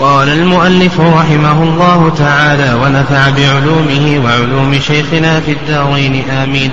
قال المؤلف رحمه الله تعالى ونفع بعلومه وعلوم شيخنا في الدارين آمين.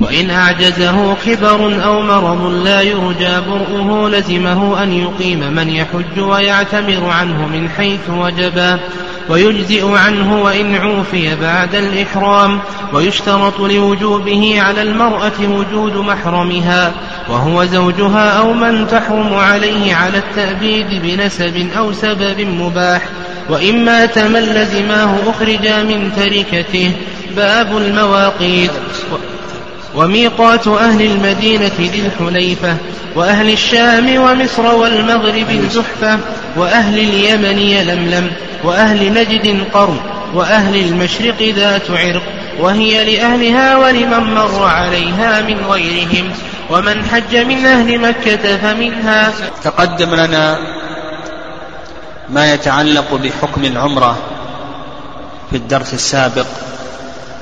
وإن أعجزه كبر أو مرض لا يرجى برؤه لزمه أن يقيم من يحج ويعتمر عنه من حيث وجبا ويجزئ عنه وإن عوفي بعد الإحرام. ويشترط لوجوبه على المرأة وجود محرمها. وهو زوجها أو من تحرم عليه على التأبيد بنسب أو سبب مباح. وإن مات من لزماه أخرجا من تركته. باب المواقيت. وميقات أهل المدينة ذي الحليفة وأهل الشام ومصر والمغرب الزحفة وأهل اليمن يلملم وأهل نجد قرن وأهل المشرق ذات عرق وهي لأهلها ولمن مر عليها من غيرهم ومن حج من أهل مكة فمنها. تقدم لنا ما يتعلق بحكم العمرة في الدرس السابق.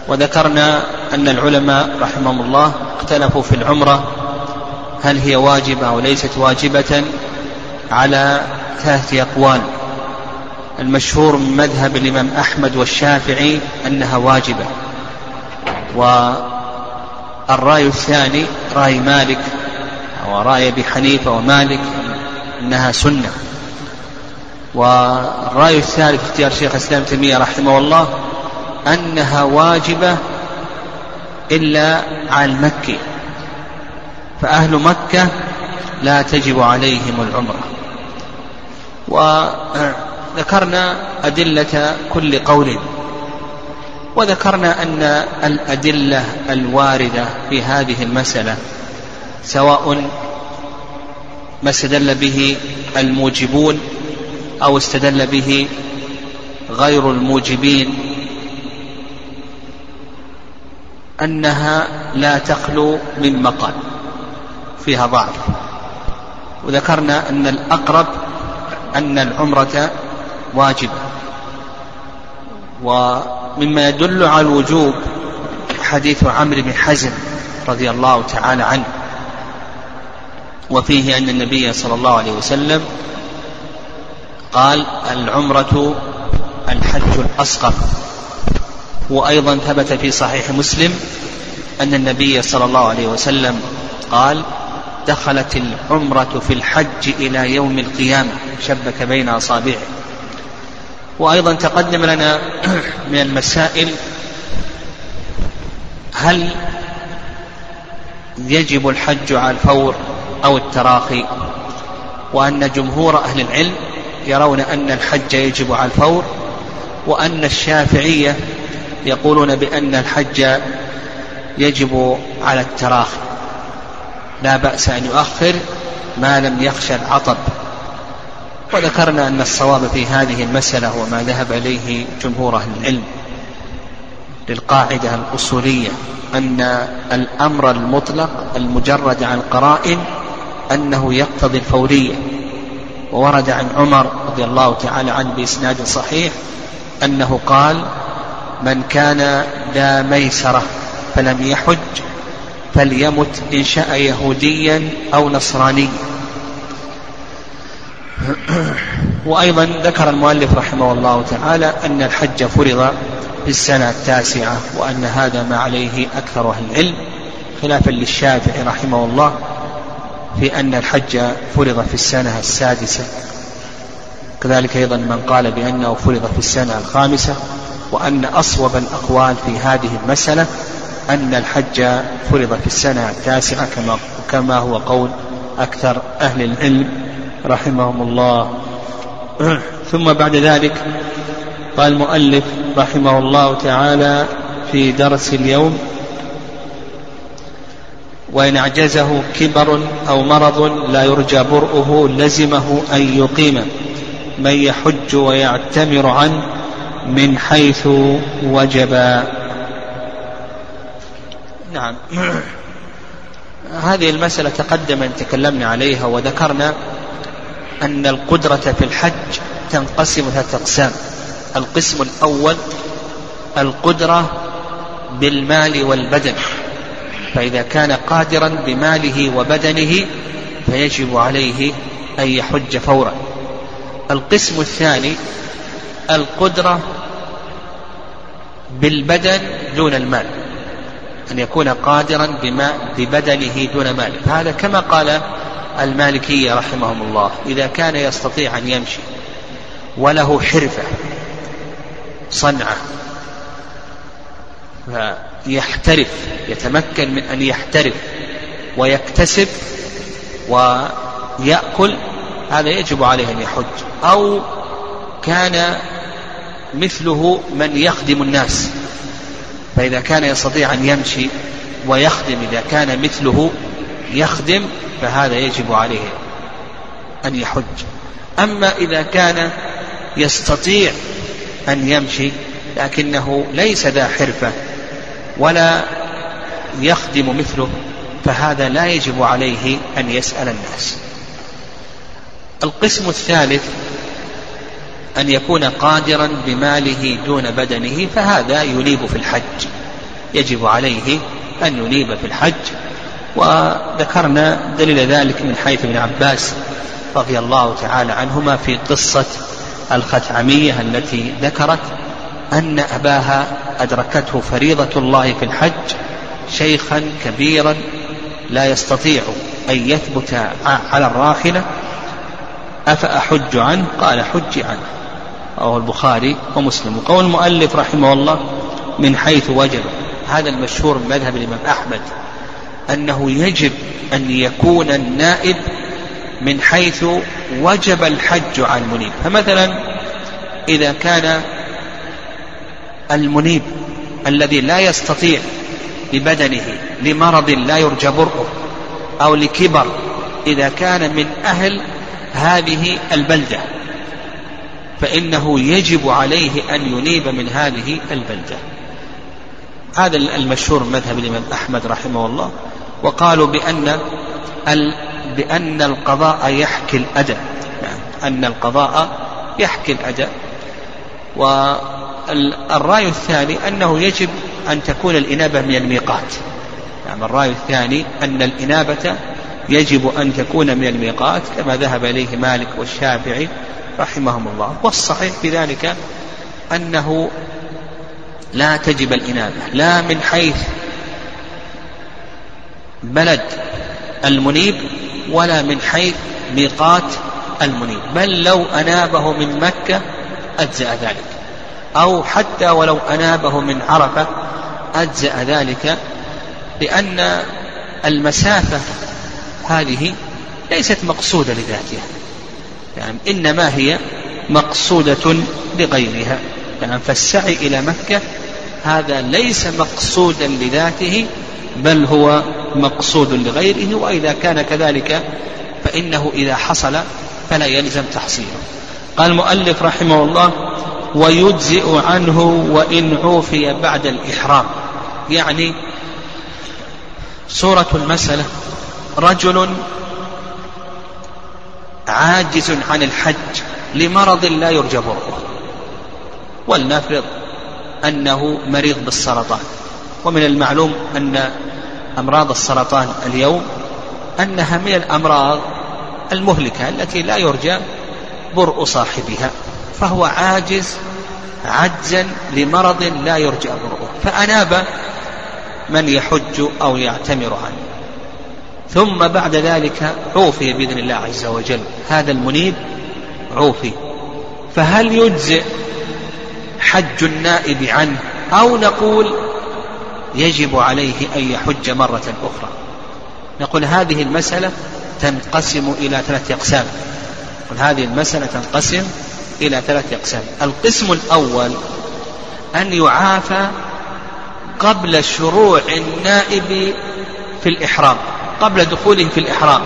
وذكرنا أن العلماء رحمهم الله اختلفوا في العمرة هل هي واجبة أو ليست واجبة على ثلاثة أقوال. المشهور من مذهب الإمام أحمد والشافعي أنها واجبة. والرأي الثاني رأي مالك أو رأي أبي حنيفة ومالك أنها سنة. والرأي الثالث اختيار شيخ الإسلام تيمية رحمه الله أنها واجبة إلا على المكي. فأهل مكة لا تجب عليهم العمرة. وذكرنا أدلة كل قول. وذكرنا أن الأدلة الواردة في هذه المسألة سواء ما استدل به الموجبون أو استدل به غير الموجبين أنها لا تخلو من مقال فيها ضعف. وذكرنا أن الأقرب أن العمرة واجبة ومما يدل على الوجوب حديث عمرو بن حزم رضي الله تعالى عنه. وفيه أن النبي صلى الله عليه وسلم قال العمرة الحج الأصغر وأيضا ثبت في صحيح مسلم أن النبي صلى الله عليه وسلم قال دخلت العمرة في الحج إلى يوم القيامة شبك بين أصابعه. وأيضا تقدم لنا من المسائل هل يجب الحج على الفور أو التراخي وأن جمهور أهل العلم يرون أن الحج يجب على الفور وأن الشافعية يقولون بأن الحج يجب على التراخي لا بأس أن يؤخر ما لم يخشى العطب. وذكرنا أن الصواب في هذه المسألة هو ما ذهب إليه جمهور أهل العلم للقاعدة الأصولية أن الأمر المطلق المجرد عن القرائن أنه يقتضي الفورية. وورد عن عمر رضي الله تعالى عنه بإسناد صحيح أنه قال من كان ذا ميسرة فلم يحج فليمت إن شاء يهوديا أو نصرانيا. وأيضا ذكر المؤلف رحمه الله تعالى أن الحج فرض في السنة التاسعة وأن هذا ما عليه أكثر أهل العلم خلافا للشافعي رحمه الله في أن الحج فرض في السنة السادسة. كذلك أيضا من قال بأنه فرض في السنة الخامسة وأن أصوب الأقوال في هذه المسألة أن الحج فرض في السنة التاسعة كما كما هو قول أكثر أهل العلم رحمهم الله. ثم بعد ذلك قال المؤلف رحمه الله تعالى في درس اليوم وإن أعجزه كبر أو مرض لا يرجى برؤه لزمه أن يقيم من يحج ويعتمر عنه من حيث وجب. نعم. هذه المسألة تقدم أن تكلمنا عليها وذكرنا أن القدرة في الحج تنقسم ثلاثة أقسام. القسم الأول القدرة بالمال والبدن. فإذا كان قادرا بماله وبدنه فيجب عليه أن يحج فورا. القسم الثاني القدرة بالبدن دون المال. أن يكون قادرا بما ببدنه دون مال. هذا كما قال المالكية رحمهم الله إذا كان يستطيع أن يمشي وله حرفة صنعة فيحترف يتمكن من أن يحترف ويكتسب ويأكل هذا يجب عليه أن يحج. أو كان مثله من يخدم الناس. فإذا كان يستطيع أن يمشي ويخدم إذا كان مثله يخدم فهذا يجب عليه أن يحج. أما إذا كان يستطيع أن يمشي لكنه ليس ذا حرفة ولا يخدم مثله فهذا لا يجب عليه أن يسأل الناس. القسم الثالث أن يكون قادرا بماله دون بدنه فهذا ينيب في الحج. يجب عليه أن ينيب في الحج. وذكرنا دليل ذلك من حيث ابن عباس رضي الله تعالى عنهما في قصة الخثعمية التي ذكرت أن أباها أدركته فريضة الله في الحج شيخا كبيرا لا يستطيع أن يثبت على الراحلة أفأحج عنه؟ قال حج عنه. رواه البخاري ومسلم. وقول المؤلف رحمه الله من حيث وجب هذا المشهور من مذهب الإمام أحمد أنه يجب أن يكون النائب من حيث وجب الحج على المنيب. فمثلا إذا كان المنيب الذي لا يستطيع ببدنه لمرض لا يرجى برؤه أو لكبر إذا كان من أهل هذه البلدة. فإنه يجب عليه أن ينيب من هذه البلدة. هذا المشهور مذهب الإمام أحمد رحمه الله وقالوا بأن بأن القضاء يحكي الأداء يعني أن القضاء يحكي الأداء والرأي الثاني أنه يجب أن تكون الإنابة من الميقات. يعني الرأي الثاني أن الإنابة يجب أن تكون من الميقات كما ذهب إليه مالك والشافعي رحمهم الله والصحيح في ذلك أنه لا تجب الإنابة لا من حيث بلد المنيب ولا من حيث ميقات المنيب بل لو أنابه من مكة أجزأ ذلك. أو حتى ولو أنابه من عرفة أجزأ ذلك لأن المسافة هذه ليست مقصودة لذاتها. يعني إنما هي مقصودة لغيرها. يعني فالسعي إلى مكة هذا ليس مقصودا لذاته بل هو مقصود لغيره وإذا كان كذلك فإنه إذا حصل فلا يلزم تحصيله. قال المؤلف رحمه الله ويجزئ عنه وإن عوفي بعد الإحرام. يعني صورة المسألة رجل عاجز عن الحج لمرض لا يرجى برؤه. ولنفرض أنه مريض بالسرطان. ومن المعلوم أن أمراض السرطان اليوم أنها من الأمراض المهلكة التي لا يرجى برء صاحبها. فهو عاجز عجزا لمرض لا يرجى برؤه. فأناب من يحج أو يعتمر عنه. ثم بعد ذلك عوفي بإذن الله عز وجل. هذا المنيب عوفي. فهل يجزئ حج النائب عنه أو نقول يجب عليه أن يحج مرة أخرى؟ نقول هذه المسألة تنقسم إلى ثلاثة أقسام. هذه المسألة تنقسم إلى ثلاثة أقسام. القسم الأول أن يعافى قبل شروع النائب في الإحرام. قبل دخوله في الإحرام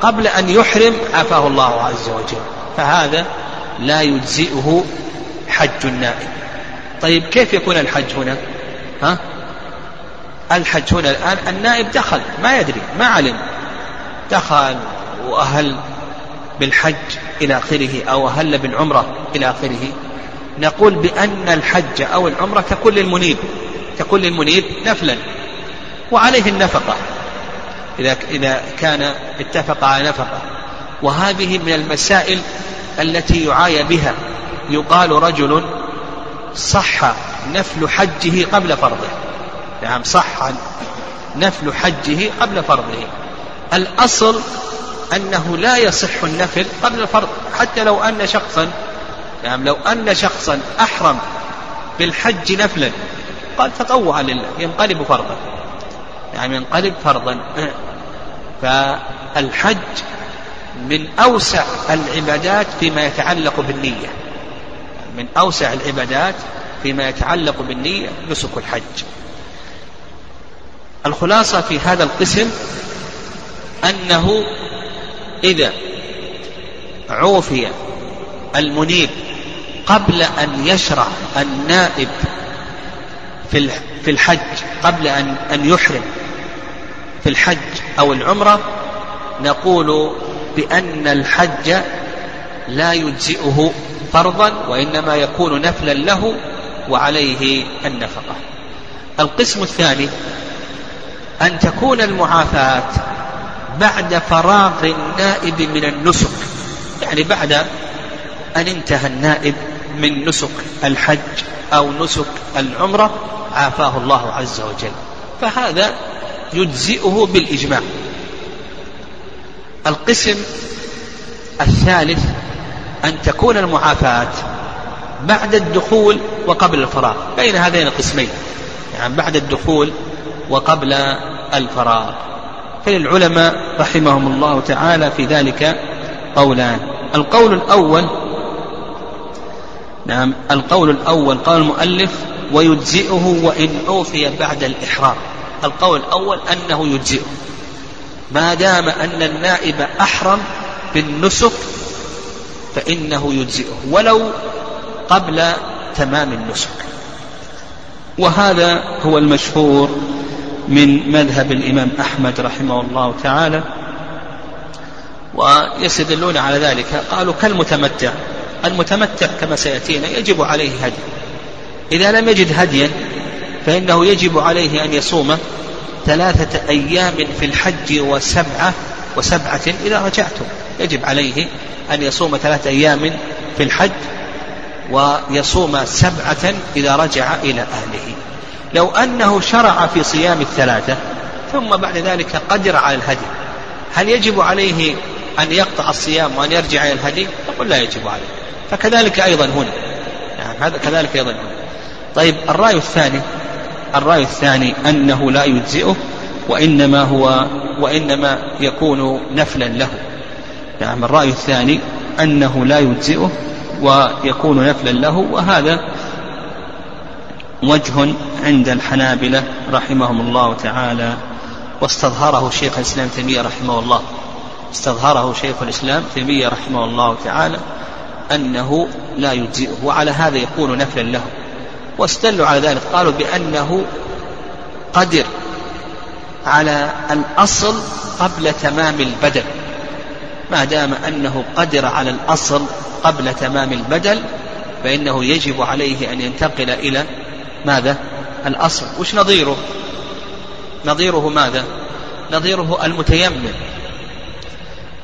قبل أن يحرم عافاه الله عز وجل فهذا لا يجزئه حج النائب طيب كيف يكون الحج هنا؟ ها؟ الحج هنا الآن النائب دخل ما يدري ما علم. دخل وأهل بالحج إلى آخره أو أهل بالعمرة إلى آخره. نقول بأن الحج أو العمرة ككل المنيب ككل المنيب نفلا وعليه النفقة. إذا إذا كان اتفق على نفقة. وهذه من المسائل التي يعاي بها. يقال رجل صح نفل حجه قبل فرضه. نعم صح نفل حجه قبل فرضه. الأصل أنه لا يصح النفل قبل الفرض. حتى لو أن شخصا نعم لو أن شخصا أحرم بالحج نفلا قال تطوعا لله ينقلب فرضا. يعني ينقلب فرضا. فالحج من أوسع العبادات فيما يتعلق بالنية. من أوسع العبادات فيما يتعلق بالنية نسك الحج. الخلاصة في هذا القسم أنه إذا عوفي المنيب قبل أن يشرع النائب في الحج قبل أن أن يحرم في الحج أو العمرة نقول بأن الحج لا يجزئه فرضا وإنما يكون نفلا له وعليه النفقة. القسم الثاني أن تكون المعافاة بعد فراغ النائب من النسك. يعني بعد أن انتهى النائب من نسك الحج أو نسك العمرة عافاه الله عز وجل. فهذا يجزئه بالإجماع. القسم الثالث أن تكون المعافاة بعد الدخول وقبل الفراغ. بين هذين القسمين. يعني بعد الدخول وقبل الفراغ. فللعلماء رحمهم الله تعالى في ذلك قولان. القول الأول نعم القول الأول قال المؤلف ويجزئه وإن أوفي بعد الإحرام. القول الأول أنه يجزئه. ما دام أن النائب أحرم بالنسك فإنه يجزئه ولو قبل تمام النسك. وهذا هو المشهور من مذهب الإمام أحمد رحمه الله تعالى ويستدلون على ذلك. قالوا كالمتمتع المتمتع كما سيأتينا يجب عليه هدي. إذا لم يجد هديا فإنه يجب عليه أن يصوم ثلاثة أيام في الحج وسبعة وسبعة إذا رجعتم. يجب عليه أن يصوم ثلاثة أيام في الحج ويصوم سبعة إذا رجع إلى أهله. لو أنه شرع في صيام الثلاثة ثم بعد ذلك قدر على الهدي هل يجب عليه أن يقطع الصيام وأن يرجع إلى الهدي؟ نقول لا يجب عليه. فكذلك أيضا هنا. يعني هذا كذلك أيضا هنا. طيب الرأي الثاني الرأي الثاني أنه لا يجزئه وإنما هو وإنما يكون نفلا له. نعم الرأي الثاني أنه لا يجزئه ويكون نفلا له وهذا وجه عند الحنابلة رحمهم الله تعالى. واستظهره شيخ الإسلام تيمية رحمه الله. استظهره شيخ الإسلام تيمية رحمه الله تعالى أنه لا يجزئه وعلى هذا يكون نفلا له. واستدلوا على ذلك. قالوا بأنه قدر على الأصل قبل تمام البدل. ما دام أنه قدر على الأصل قبل تمام البدل فإنه يجب عليه أن ينتقل إلى ماذا؟ الأصل. وش نظيره؟ نظيره ماذا؟ نظيره المتيمم.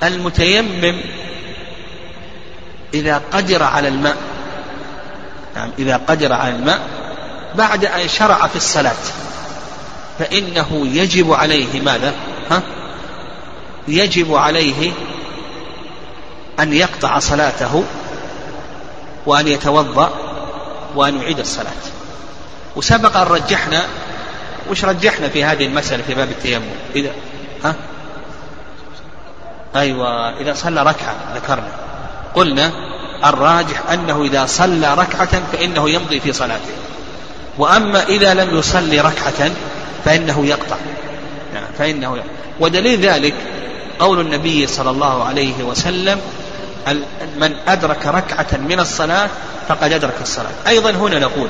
المتيمم إذا قدر على الماء نعم إذا قدر على الماء بعد أن شرع في الصلاة. فإنه يجب عليه ماذا؟ ها؟ يجب عليه أن يقطع صلاته وأن يتوضأ وأن يعيد الصلاة. وسبق أن رجحنا وش رجحنا في هذه المسألة في باب التيمم؟ إذا ها؟ أيوة إذا صلى ركعة ذكرنا. قلنا الراجح أنه إذا صلى ركعة فإنه يمضي في صلاته. وأما إذا لم يصلي ركعة فإنه يقطع. نعم فإنه يقطع. ودليل ذلك قول النبي صلى الله عليه وسلم من أدرك ركعة من الصلاة فقد أدرك الصلاة. أيضا هنا نقول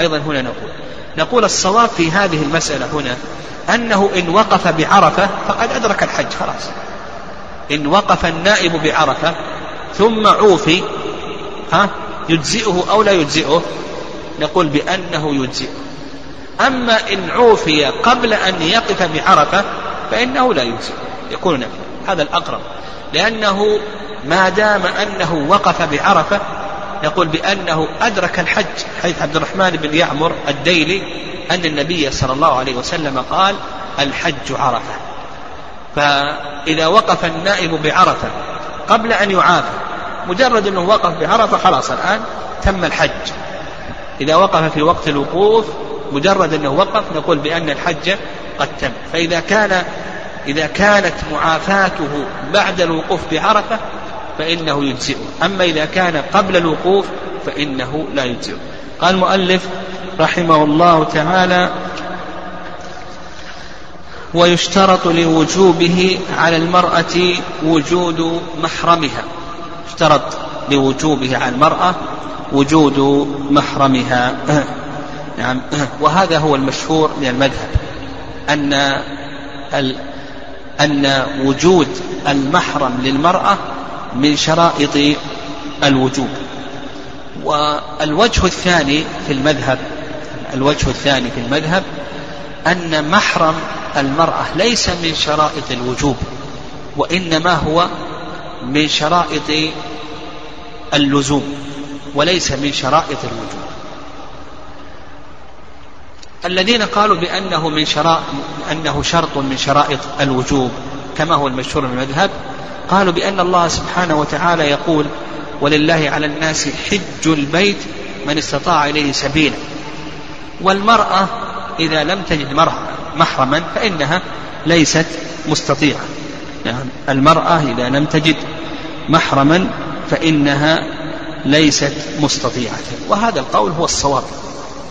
أيضا هنا نقول نقول الصواب في هذه المسألة هنا أنه إن وقف بعرفة فقد أدرك الحج خلاص. إن وقف النائب بعرفة ثم عوفي ها يجزئه أو لا يجزئه؟ نقول بأنه يجزئه. أما إن عوفي قبل أن يقف بعرفة فإنه لا يجزئه. يكون نفلا هذا الأقرب. لأنه ما دام أنه وقف بعرفة نقول بأنه أدرك الحج حيث عبد الرحمن بن يعمر الديلي أن النبي صلى الله عليه وسلم قال الحج عرفة. فإذا وقف النائب بعرفة قبل أن يعافى مجرد أنه وقف بعرفة خلاص الآن تم الحج. إذا وقف في وقت الوقوف مجرد أنه وقف نقول بأن الحج قد تم. فإذا كان إذا كانت معافاته بعد الوقوف بعرفة فإنه يجزئه. أما إذا كان قبل الوقوف فإنه لا يجزئه. قال المؤلف رحمه الله تعالى ويشترط لوجوبه على المرأة وجود محرمها. يشترط لوجوبه على المرأة وجود محرمها. نعم. وهذا هو المشهور من المذهب أن أن وجود المحرم للمرأة من شرائط الوجوب. والوجه الثاني في المذهب الوجه الثاني في المذهب أن محرم المرأة ليس من شرائط الوجوب وإنما هو من شرائط اللزوم وليس من شرائط الوجوب. الذين قالوا بأنه من شرائط أنه شرط من شرائط الوجوب كما هو المشهور من المذهب قالوا بأن الله سبحانه وتعالى يقول ولله على الناس حج البيت من استطاع إليه سبيلا والمرأة إذا لم تجد مرأة محرما فإنها ليست مستطيعة. يعني المرأة إذا لم تجد محرما فإنها ليست مستطيعة. وهذا القول هو الصواب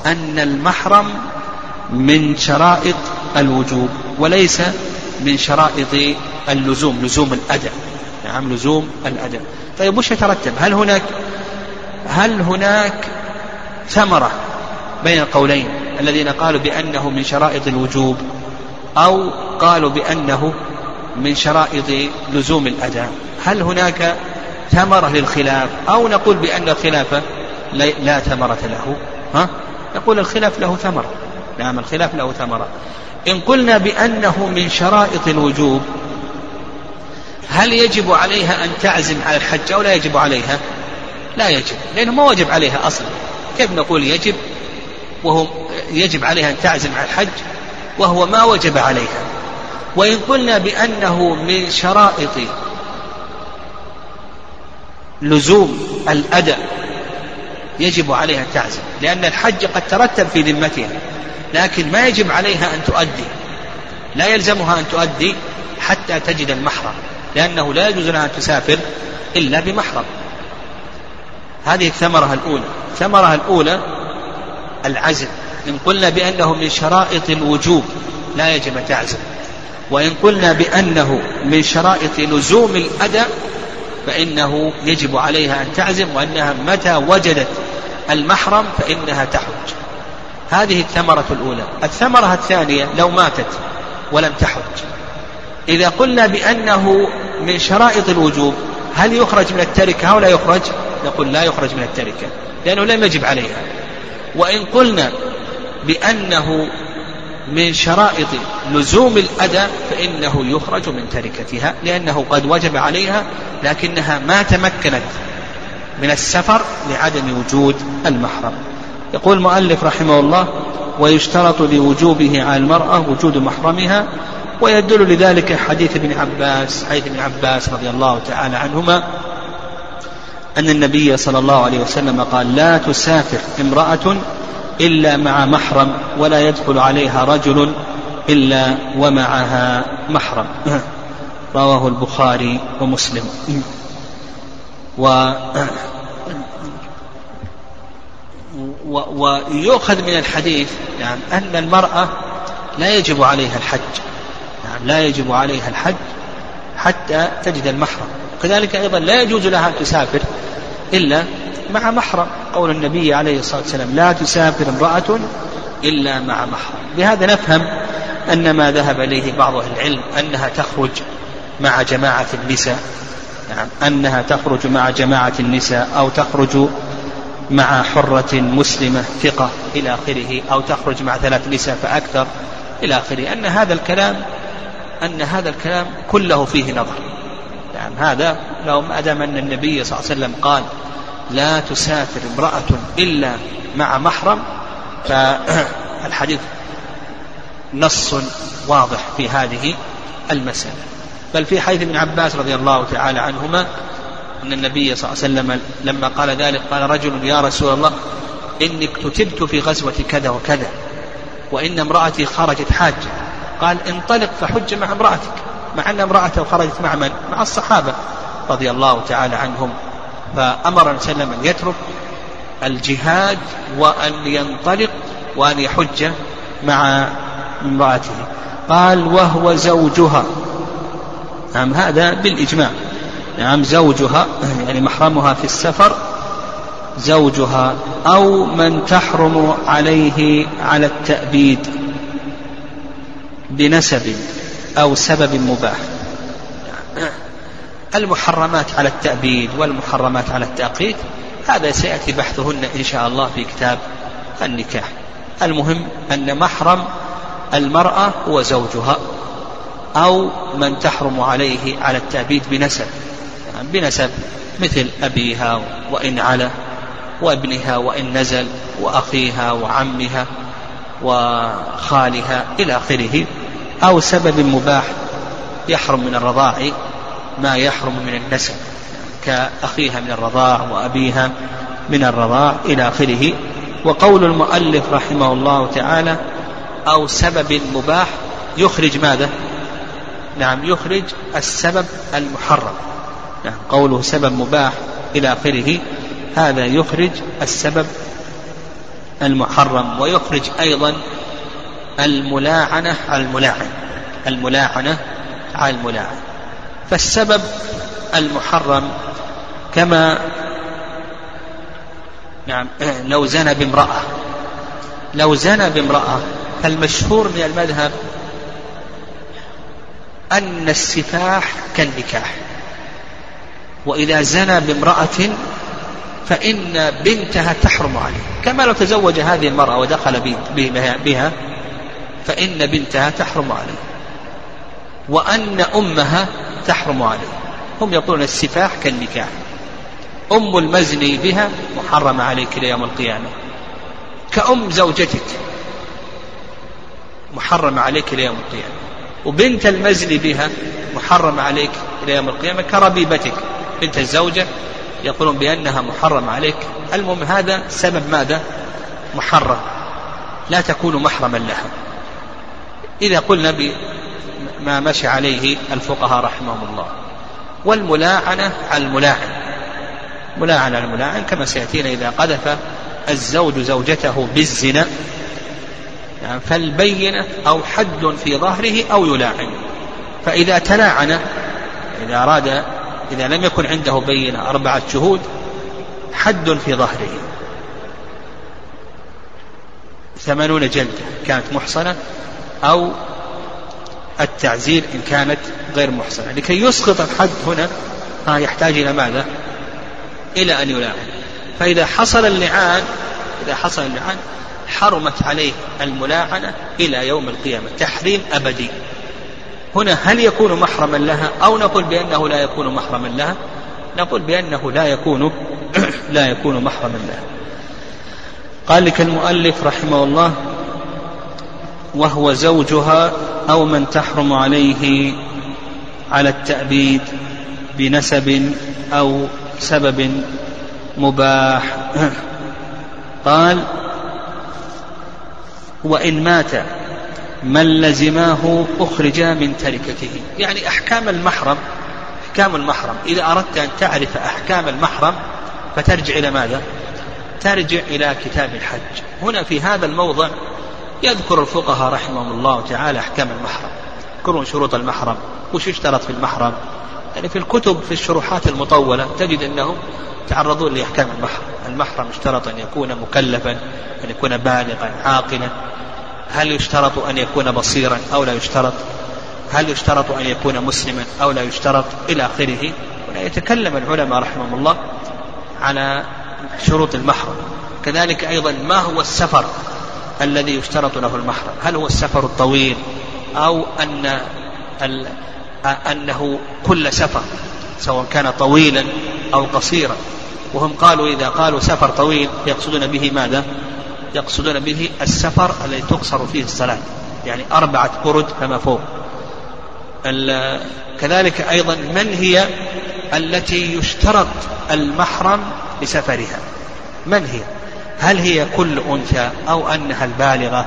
أن المحرم من شرائط الوجوب وليس من شرائط اللزوم لزوم الأداء. نعم لزوم الأداء. طيب وش يترتب؟ هل هناك هل هناك ثمرة بين القولين الذين قالوا بأنه من شرائط الوجوب أو قالوا بأنه من شرائط لزوم الأداء. هل هناك ثمرة للخلاف؟ أو نقول بأن الخلاف لا ثمرة له. ها؟ نقول الخلاف له ثمرة. نعم الخلاف له ثمرة. إن قلنا بأنه من شرائط الوجوب هل يجب عليها أن تعزم على الحج أو لا يجب عليها؟ لا يجب لأنه ما وجب عليها أصلا. كيف نقول يجب؟ وهو يجب عليها أن تعزم على الحج وهو ما وجب عليها. وإن قلنا بأنه من شرائط لزوم الأداء يجب عليها تعزم لأن الحج قد ترتب في ذمتها لكن ما يجب عليها أن تؤدي لا يلزمها أن تؤدي حتى تجد المحرم لأنه لا يجوز لها أن تسافر إلا بمحرم. هذه الثمرة الأولى الثمرة الأولى العزم إن قلنا بأنه من شرائط الوجوب لا يجب أن تعزم. وإن قلنا بأنه من شرائط لزوم الأداء فإنه يجب عليها أن تعزم وأنها متى وجدت المحرم فإنها تحج. هذه الثمرة الأولى. الثمرة الثانية لو ماتت ولم تحج. إذا قلنا بأنه من شرائط الوجوب هل يخرج من التركة أو لا يخرج؟ نقول لا يخرج من التركة لأنه لم يجب عليها. وإن قلنا بأنه من شرائط لزوم الأداء فإنه يخرج من تركتها لأنه قد وجب عليها لكنها ما تمكنت من السفر لعدم وجود المحرم. يقول المؤلف رحمه الله ويشترط لوجوبه على المرأة وجود محرمها ويدل لذلك حديث ابن عباس حديث ابن عباس رضي الله تعالى عنهما أن النبي صلى الله عليه وسلم قال لا تسافر امرأة إلا مع محرم ولا يدخل عليها رجل إلا ومعها محرم. رواه البخاري ومسلم. و ويؤخذ من الحديث يعني أن المرأة لا يجب عليها الحج. يعني لا يجب عليها الحج حتى تجد المحرم. كذلك أيضا لا يجوز لها أن تسافر إلا مع محرم. قول النبي عليه الصلاة والسلام لا تسافر امرأة إلا مع محرم. بهذا نفهم أن ما ذهب إليه بعض أهل العلم أنها تخرج مع جماعة النساء. نعم أنها تخرج مع جماعة النساء أو تخرج مع حرة مسلمة ثقة إلى آخره أو تخرج مع ثلاث نساء فأكثر إلى آخره. أن هذا الكلام أن هذا الكلام كله فيه نظر. نعم هذا لو ما دام أن النبي صلى الله عليه وسلم قال لا تسافر امرأة إلا مع محرم فالحديث نص واضح في هذه المسألة. بل في حديث ابن عباس رضي الله تعالى عنهما أن النبي صلى الله عليه وسلم لما قال ذلك قال رجل يا رسول الله إني اكتتبت في غزوة كذا وكذا وإن امرأتي خرجت حاجة قال انطلق فحج مع امرأتك. مع أن امرأته خرجت مع من؟ مع الصحابة رضي الله تعالى عنهم. فأمر النبي صلى الله عليه وسلم أن يترك الجهاد وأن ينطلق وأن يحج مع امرأته. قال وهو زوجها. نعم هذا بالإجماع. نعم زوجها يعني محرمها في السفر زوجها أو من تحرم عليه على التأبيد بنسب. أو سبب مباح. المحرمات على التأبيد والمحرمات على التأقيد هذا سيأتي بحثهن إن شاء الله في كتاب النكاح. المهم أن محرم المرأة هو زوجها أو من تحرم عليه على التأبيد بنسب يعني بنسب مثل أبيها وإن علا وابنها وإن نزل وأخيها وعمها وخالها إلى آخره. أو سبب مباح يحرم من الرضاع ما يحرم من النسب كأخيها من الرضاع وأبيها من الرضاع إلى آخره وقول المؤلف رحمه الله تعالى أو سبب مباح يخرج ماذا؟ نعم يخرج السبب المحرم نعم قوله سبب مباح إلى آخره هذا يخرج السبب المحرم ويخرج أيضا الملاعنة على الملاعن. الملاعنة على الملاعن. فالسبب المحرم كما نعم لو زنى بامرأة. لو زنى بامرأة فالمشهور من المذهب أن السفاح كالنكاح. وإذا زنى بامرأة فإن بنتها تحرم عليه. كما لو تزوج هذه المرأة ودخل بها فإن بنتها تحرم عليه وأن أمها تحرم عليه هم يقولون السفاح كالنكاح. أم المزني بها محرمة عليك إلى يوم القيامة. كأم زوجتك محرمة عليك إلى يوم القيامة. وبنت المزني بها محرمة عليك إلى يوم القيامة كربيبتك. بنت الزوجة يقولون بأنها محرمة عليك. المهم هذا سبب ماذا؟ محرم. لا تكون محرما لها. إذا قلنا بما مشى عليه الفقهاء رحمهم الله. والملاعنة على الملاعن. ملاعنة على الملاعن كما سيأتينا إذا قذف الزوج زوجته بالزنا. يعني فالبينة أو حد في ظهره أو يلاعن. فإذا تلاعن إذا أراد إذا لم يكن عنده بينة أربعة شهود حد في ظهره. ثمانون جلدة كانت محصنة. أو التعزير إن كانت غير محصنة. لكي يسقط الحد هنا ها يحتاج إلى ماذا؟ إلى أن يلاعن فإذا حصل اللعان إذا حصل اللعان حرمت عليه الملاعنة إلى يوم القيامة تحريم أبدي. هنا هل يكون محرما لها؟ أو نقول بأنه لا يكون محرما لها؟ نقول بأنه لا يكون لا يكون محرما لها. قال لك المؤلف رحمه الله وهو زوجها أو من تحرم عليه على التأبيد بنسب أو سبب مباح. قال وإن مات من لزماه أخرج من تركته. يعني أحكام المحرم أحكام المحرم. إذا أردت أن تعرف أحكام المحرم فترجع إلى ماذا؟ ترجع إلى كتاب الحج. هنا في هذا الموضع يذكر الفقهاء رحمهم الله تعالى أحكام المحرم. يذكرون شروط المحرم وش يشترط في المحرم. يعني في الكتب في الشروحات المطولة تجد أنهم يتعرضون لأحكام المحرم. المحرم اشترط أن يكون مكلفا أن يكون بالغا عاقلا. هل يشترط أن يكون بصيرا أو لا يشترط؟ هل يشترط أن يكون مسلما أو لا يشترط؟ إلى آخره. هنا يتكلم العلماء رحمهم الله على شروط المحرم. كذلك أيضا ما هو السفر؟ الذي يشترط له المحرم. هل هو السفر الطويل أو أن أنه كل سفر سواء كان طويلا أو قصيرا. وهم قالوا إذا قالوا سفر طويل يقصدون به ماذا؟ يقصدون به السفر الذي تقصر فيه الصلاة يعني أربعة برد فما فوق. كذلك أيضا من هي التي يشترط المحرم لسفرها؟ من هي؟ هل هي كل أنثى أو أنها البالغة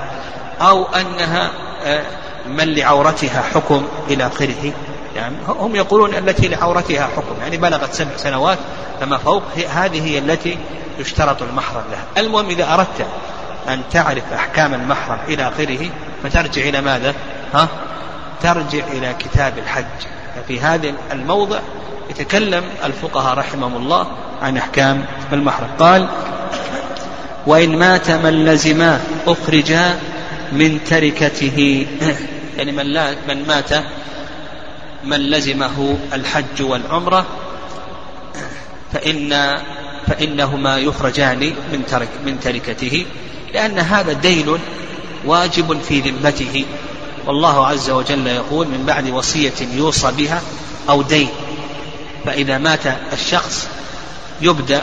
أو أنها آه، من لعورتها حكم إلى آخره؟ يعني هم يقولون التي لعورتها حكم يعني بلغت سبع سنوات فما فوق هذه هي التي يشترط المحرم لها. المهم إذا أردت أن تعرف أحكام المحرم إلى آخره فترجع إلى ماذا؟ ها؟ ترجع إلى كتاب الحج. ففي هذا الموضع يتكلم الفقهاء رحمهم الله عن أحكام المحرم. قال وإن مات من لزما أخرجا من تركته. يعني من, لا من مات من لزمه الحج والعمرة فإن فإنهما يخرجان من ترك من تركته لأن هذا دين واجب في ذمته. والله عز وجل يقول من بعد وصية يوصى بها أو دين. فإذا مات الشخص يبدأ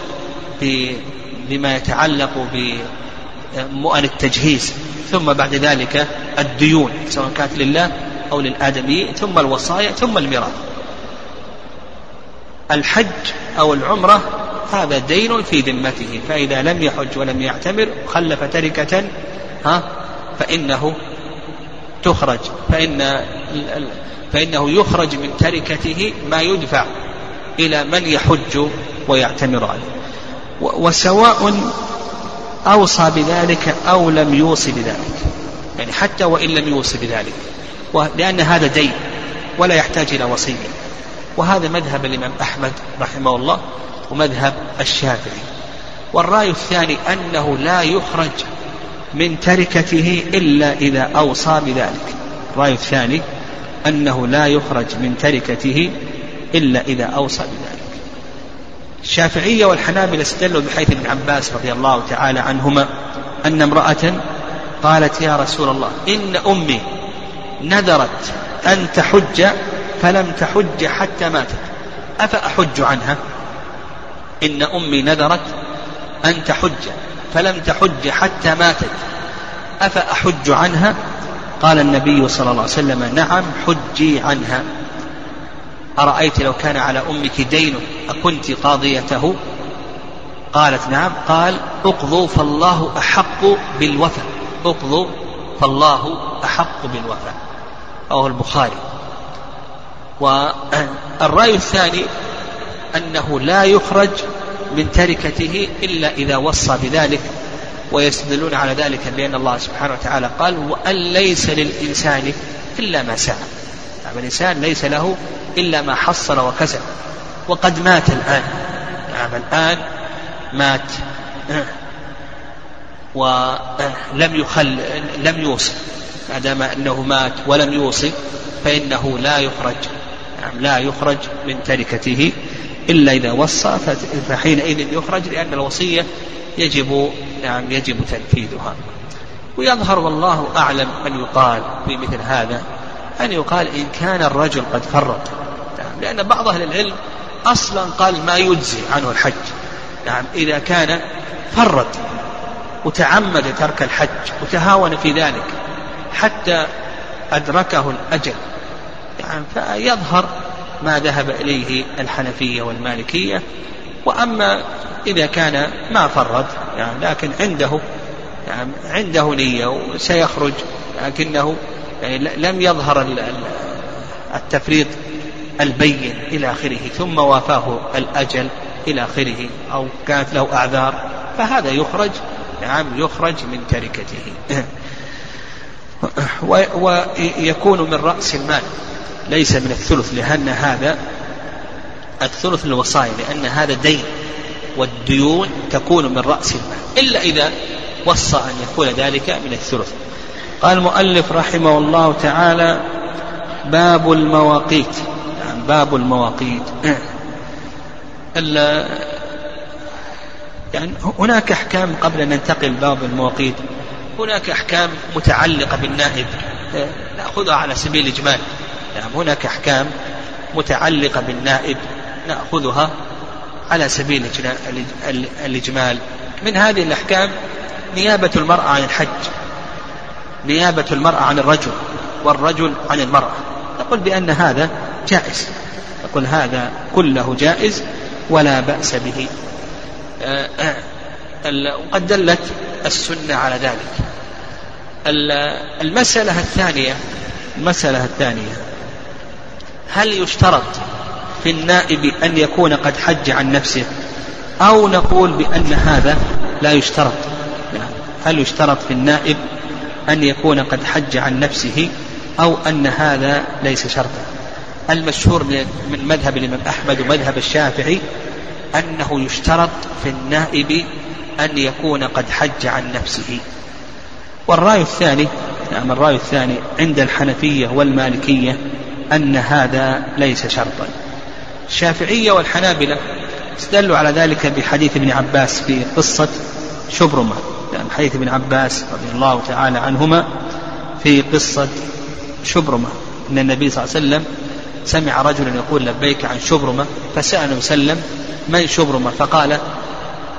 بما يتعلق بمؤن التجهيز ثم بعد ذلك الديون سواء كانت لله أو للآدمي ثم الوصايا ثم الميراث. الحج أو العمرة هذا دين في ذمته فإذا لم يحج ولم يعتمر خلف تركة ها فإنه تخرج فإن فإنه يخرج من تركته ما يدفع إلى من يحج ويعتمر عليه. وسواء أوصى بذلك أو لم يوصي بذلك. يعني حتى وإن لم يوصي بذلك. لأن هذا دين ولا يحتاج إلى وصية. وهذا مذهب الإمام أحمد رحمه الله ومذهب الشافعي. والرأي الثاني أنه لا يخرج من تركته إلا إذا أوصى بذلك. الرأي الثاني أنه لا يخرج من تركته إلا إذا أوصى بذلك الشافعية والحنابلة استدلوا بحيث ابن عباس رضي الله تعالى عنهما أن امرأة قالت يا رسول الله إن أمي نذرت أن تحج فلم تحج حتى ماتت أفأحج عنها؟ إن أمي نذرت أن تحج فلم تحج حتى ماتت أفأحج عنها؟ قال النبي صلى الله عليه وسلم نعم حجي عنها. أرأيت لو كان على أمك دين أكنت قاضيته؟ قالت نعم. قال اقضوا فالله أحق بالوفاء. اقضوا فالله أحق بالوفاء. رواه البخاري. والرأي الثاني أنه لا يخرج من تركته إلا إذا وصى بذلك ويستدلون على ذلك بأن الله سبحانه وتعالى قال وأن ليس للإنسان إلا ما سعى. يعني الإنسان ليس له إلا ما حصل وكسب. وقد مات الآن. نعم الآن مات. ولم يخل لم يوصي ما دام أنه مات ولم يوصي فإنه لا يخرج. نعم لا يخرج من تركته. إلا إذا وصى فحينئذ يخرج لأن الوصية يجب نعم يجب تنفيذها. ويظهر والله أعلم أن يقال في مثل هذا. أن يقال إن كان الرجل قد فرط. نعم لأن بعض أهل العلم أصلا قال ما يجزي عنه الحج. نعم إذا كان فرط وتعمد ترك الحج وتهاون في ذلك حتى أدركه الأجل. يعني فيظهر ما ذهب إليه الحنفية والمالكية. وأما إذا كان ما فرط يعني لكن عنده يعني عنده نية وسيخرج لكنه يعني لم يظهر التفريط البين إلى آخره ثم وافاه الأجل إلى آخره أو كانت له أعذار فهذا يخرج نعم يخرج من تركته. ويكون من رأس المال ليس من الثلث لأن هذا الثلث للوصايا لأن هذا دين والديون تكون من رأس المال إلا إذا وصى أن يكون ذلك من الثلث. قال المؤلف رحمه الله تعالى باب المواقيت. يعني باب المواقيت. يعني هناك أحكام قبل أن ننتقل باب المواقيت. هناك أحكام متعلقة بالنائب. نأخذها على سبيل الإجمال. يعني هناك أحكام متعلقة بالنائب. نأخذها على سبيل الإجمال. من هذه الأحكام نيابة المرأة عن الحج. نيابة المرأة عن الرجل والرجل عن المرأة. نقول بأن هذا جائز. نقول هذا كله جائز ولا بأس به. آه، آه، وقد دلت السنة على ذلك. المسألة الثانية المسألة الثانية. هل يشترط في النائب أن يكون قد حج عن نفسه؟ أو نقول بأن هذا لا يشترط. هل يشترط في النائب أن يكون قد حج عن نفسه أو أن هذا ليس شرطا. المشهور من مذهب الإمام أحمد ومذهب الشافعي أنه يشترط في النائب أن يكون قد حج عن نفسه. والرأي الثاني نعم الرأي الثاني عند الحنفية والمالكية أن هذا ليس شرطا. الشافعية والحنابلة استدلوا على ذلك بحديث ابن عباس في قصة شبرمة. يعني حديث ابن عباس رضي الله تعالى عنهما في قصة شبرمة. أن النبي صلى الله عليه وسلم سمع رجلا يقول لبيك عن شبرمة فسأله وسلم من شبرمة؟ فقال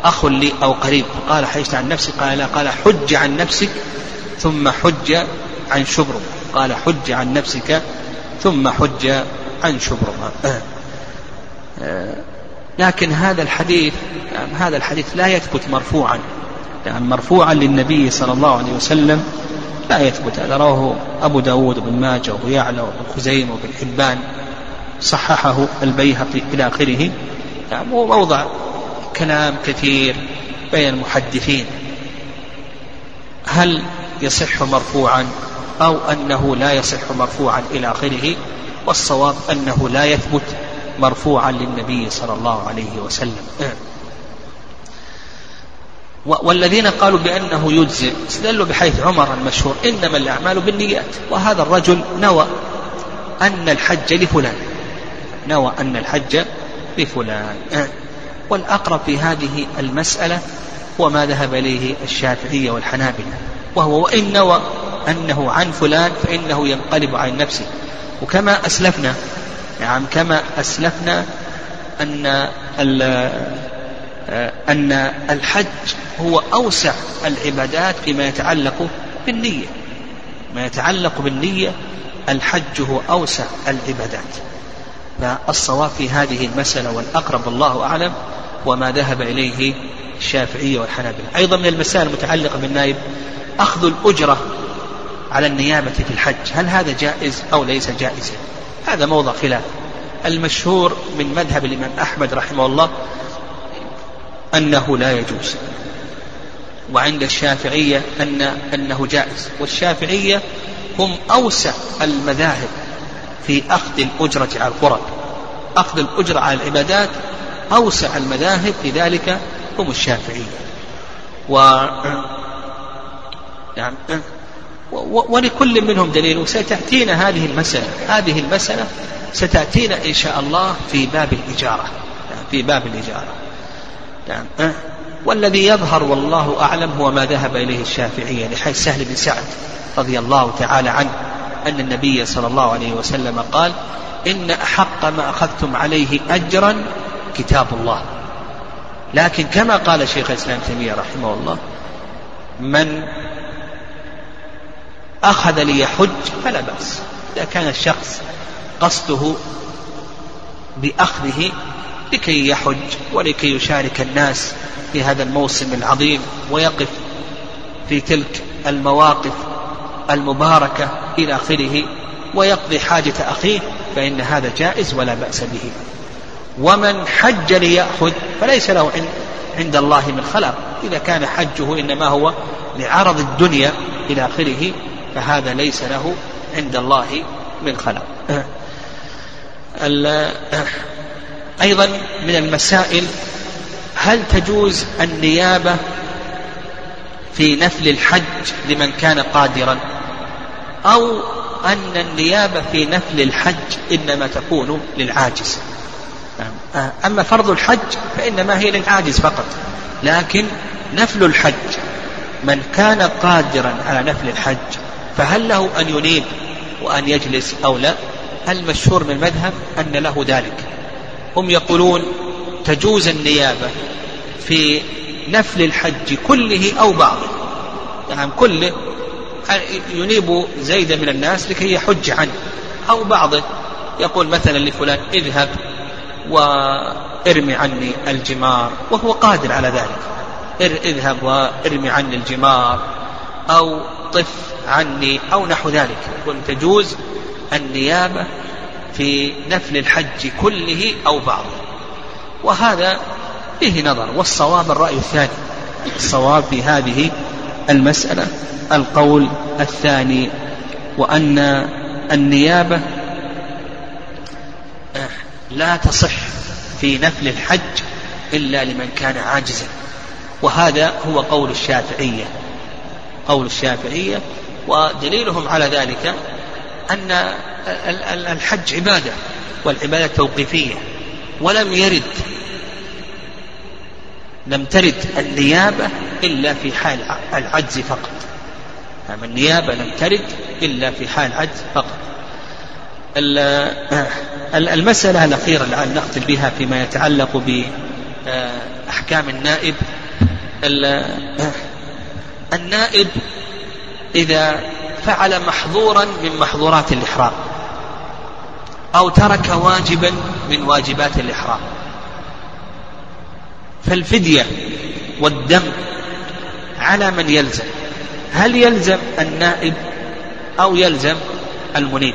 أخ لي أو قريب. قال حجت عن نفسك قال لا قال حج عن نفسك ثم حج عن شبرمة. قال حج عن نفسك ثم حج عن شبرمة. لكن هذا الحديث يعني هذا الحديث لا يثبت مرفوعا. يعني مرفوعا للنبي صلى الله عليه وسلم لا يثبت هذا. رواه أبو داود وابن ماجه وأبو يعلى وابن خزيمة وابن حبان. صححه البيهقي إلى آخره. يعني موضع كلام كثير بين المحدثين. هل يصح مرفوعا أو أنه لا يصح مرفوعا إلى آخره؟ والصواب أنه لا يثبت مرفوعا للنبي صلى الله عليه وسلم. والذين قالوا بأنه يجزئ استدلوا بحيث عمر المشهور إنما الأعمال بالنيات. وهذا الرجل نوى أن الحج لفلان. نوى أن الحج لفلان. والأقرب في هذه المسألة هو ما ذهب إليه الشافعية والحنابلة. وهو وإن نوى أنه عن فلان فإنه ينقلب عن نفسه. وكما أسلفنا نعم كما أسلفنا أن أن الحج هو أوسع العبادات فيما يتعلق بالنية. ما يتعلق بالنية الحج هو أوسع العبادات. فالصواب في هذه المسألة والأقرب الله أعلم وما ذهب إليه الشافعية والحنابلة. أيضا من المسائل المتعلقة بالنائب أخذ الأجرة على النيابة في الحج. هل هذا جائز أو ليس جائزا؟ هذا موضع خلاف. المشهور من مذهب الإمام أحمد رحمه الله أنه لا يجوز. وعند الشافعية أن أنه جائز. والشافعية هم أوسع المذاهب في أخذ الأجرة على القرب أخذ الأجرة على العبادات أوسع المذاهب في ذلك هم الشافعية. و يعني ولكل منهم دليل وستأتينا هذه المسألة. هذه المسألة ستأتينا إن شاء الله في باب الإجارة. في باب الإجارة. نعم والذي يظهر والله أعلم هو ما ذهب إليه الشافعية لحيث سهل بن سعد رضي الله تعالى عنه أن النبي صلى الله عليه وسلم قال إن أحق ما أخذتم عليه أجرا كتاب الله. لكن كما قال شيخ الإسلام تيمية رحمه الله من أخذ ليحج فلا بأس. إذا كان الشخص قصده بأخذه لكي يحج ولكي يشارك الناس في هذا الموسم العظيم ويقف في تلك المواقف المباركة إلى آخره ويقضي حاجة أخيه فإن هذا جائز ولا بأس به. ومن حج ليأخذ فليس له عند الله من خلق إذا كان حجه إنما هو لعرض الدنيا إلى آخره فهذا ليس له عند الله من خلق أيضا من المسائل هل تجوز النيابة في نفل الحج لمن كان قادرا؟ أو أن النيابة في نفل الحج إنما تكون للعاجز. أما فرض الحج فإنما هي للعاجز فقط. لكن نفل الحج من كان قادرا على نفل الحج فهل له أن ينيب وأن يجلس أو لا؟ المشهور من المذهب أن له ذلك. هم يقولون تجوز النيابة في نفل الحج كله أو بعضه. يعني كله. ينيب زيدا من الناس لكي يحج عنه أو بعضه. يقول مثلا لفلان اذهب وارمي عني الجمار وهو قادر على ذلك. اذهب وارمي عني الجمار أو طف عني أو نحو ذلك. يقول تجوز النيابة في نفل الحج كله أو بعضه. وهذا فيه نظر والصواب الرأي الثاني. الصواب في هذه المسألة القول الثاني وأن النيابة لا تصح في نفل الحج إلا لمن كان عاجزا. وهذا هو قول الشافعية. قول الشافعية ودليلهم على ذلك أن الحج عبادة والعبادة توقيفية ولم يرد لم ترد النيابة إلا في حال العجز فقط. نعم النيابة لم ترد إلا في حال العجز فقط. المسألة الأخيرة الآن نختم بها فيما يتعلق بأحكام النائب. النائب إذا فعل محظورا من محظورات الإحرام أو ترك واجبا من واجبات الإحرام. فالفدية والدم على من يلزم هل يلزم النائب أو يلزم المنيب؟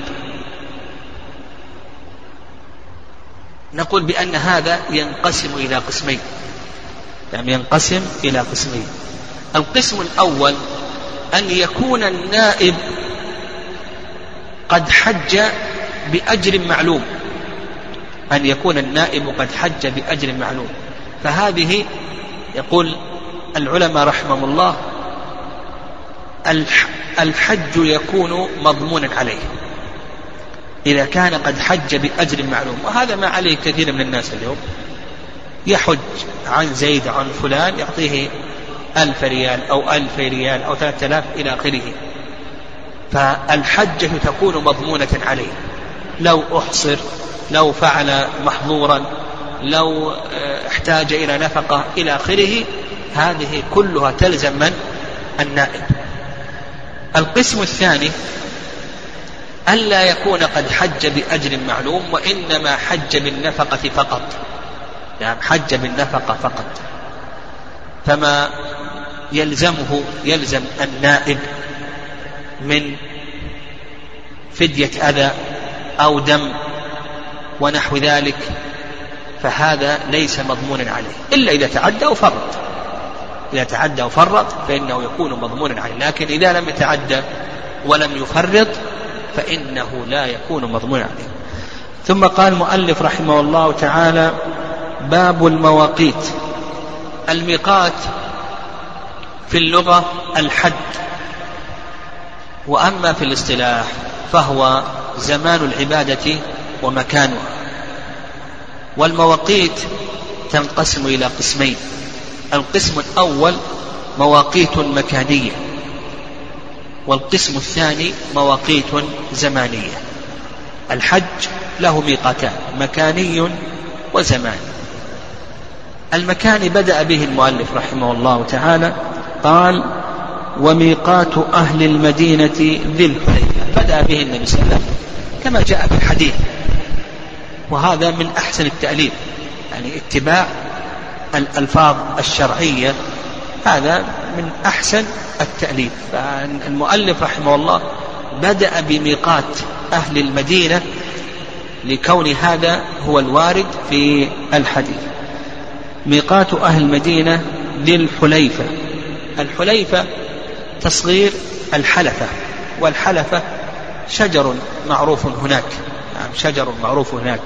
نقول بأن هذا ينقسم إلى قسمين يعني ينقسم إلى قسمين. القسم الأول أن يكون النائب قد حج بأجر معلوم. أن يكون النائب قد حج بأجر معلوم. فهذه يقول العلماء رحمهم الله الحج يكون مضمونا عليه. إذا كان قد حج بأجر معلوم. وهذا ما عليه كثير من الناس اليوم. يحج عن زيد عن فلان يعطيه ألف ريال أو ألف ريال أو ثلاثة آلاف إلى آخره. فالحجة تكون مضمونة عليه. لو أحصر لو فعل محظورا لو آه، احتاج إلى نفقة إلى آخره هذه كلها تلزم من؟ النائب. القسم الثاني ألا يكون قد حج بأجر معلوم وإنما حج بالنفقة فقط. يعني حج بالنفقة فقط. فما يلزمه يلزم النائب من فدية أذى أو دم ونحو ذلك فهذا ليس مضمونا عليه. إلا إذا تعدى أو فرط إذا تعدى أو فرط فإنه يكون مضمونا عليه. لكن إذا لم يتعدى ولم يفرط فإنه لا يكون مضمونا عليه. ثم قال المؤلف رحمه الله تعالى باب المواقيت. الميقات في اللغة الحد. وأما في الاصطلاح فهو زمان العبادة ومكانها. والمواقيت تنقسم إلى قسمين. القسم الأول مواقيت مكانية والقسم الثاني مواقيت زمانية. الحج له ميقاتان مكاني وزماني المكان بدأ به المؤلف رحمه الله تعالى قال وميقات أهل المدينة ذي الحليفة. بدأ به النبي صلى الله عليه وسلم كما جاء في الحديث. وهذا من أحسن التأليف يعني اتباع الألفاظ الشرعية. هذا من أحسن التأليف. فالمؤلف رحمه الله بدأ بميقات أهل المدينة لكون هذا هو الوارد في الحديث. ميقات أهل المدينة للحليفة الحليفة. تصغير الحلفة والحلفة شجر معروف هناك نعم شجر معروف هناك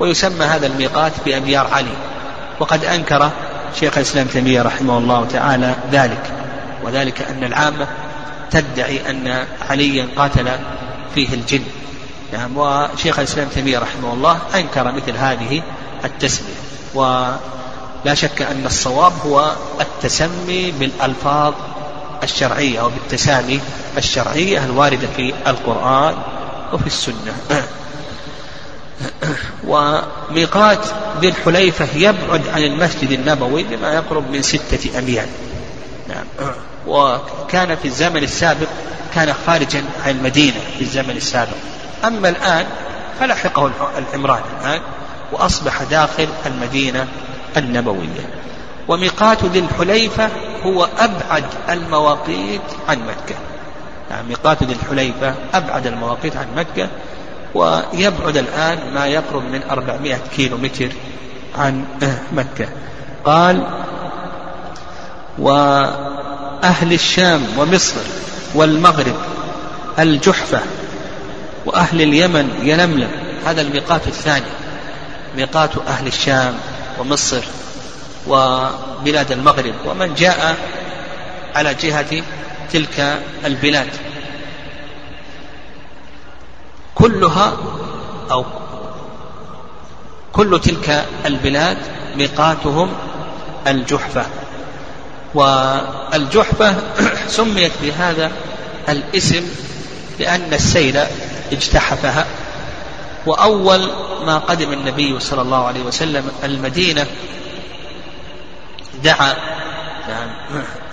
ويسمى هذا الميقات بأبيار علي وقد أنكر شيخ الإسلام تيمية رحمه الله تعالى ذلك وذلك أن العامة تدعي أن عليا قاتل فيه الجن نعم وشيخ الإسلام تيمية رحمه الله أنكر مثل هذه التسمية ولا شك أن الصواب هو التسمي بالألفاظ الشرعية أو بالتسامي الشرعية الواردة في القرآن وفي السنة. وميقات ذي الحليفة يبعد عن المسجد النبوي بما يقرب من ستة أميال نعم. وكان في الزمن السابق كان خارجا عن المدينة في الزمن السابق. أما الآن فلحقه العمران الآن وأصبح داخل المدينة النبوية. وميقات ذي الحليفة هو أبعد المواقيت عن مكة. يعني ميقات ذي الحليفة أبعد المواقيت عن مكة ويبعد الآن ما يقرب من أربعمائة كيلو متر عن مكة. قال وأهل الشام ومصر والمغرب الجحفة وأهل اليمن يلملم هذا الميقات الثاني ميقات أهل الشام ومصر وبلاد المغرب ومن جاء على جهة تلك البلاد. كلها أو كل تلك البلاد ميقاتهم الجحفة. والجحفة سميت بهذا الاسم لأن السيل اجتحفها. وأول ما قدم النبي صلى الله عليه وسلم المدينة دعا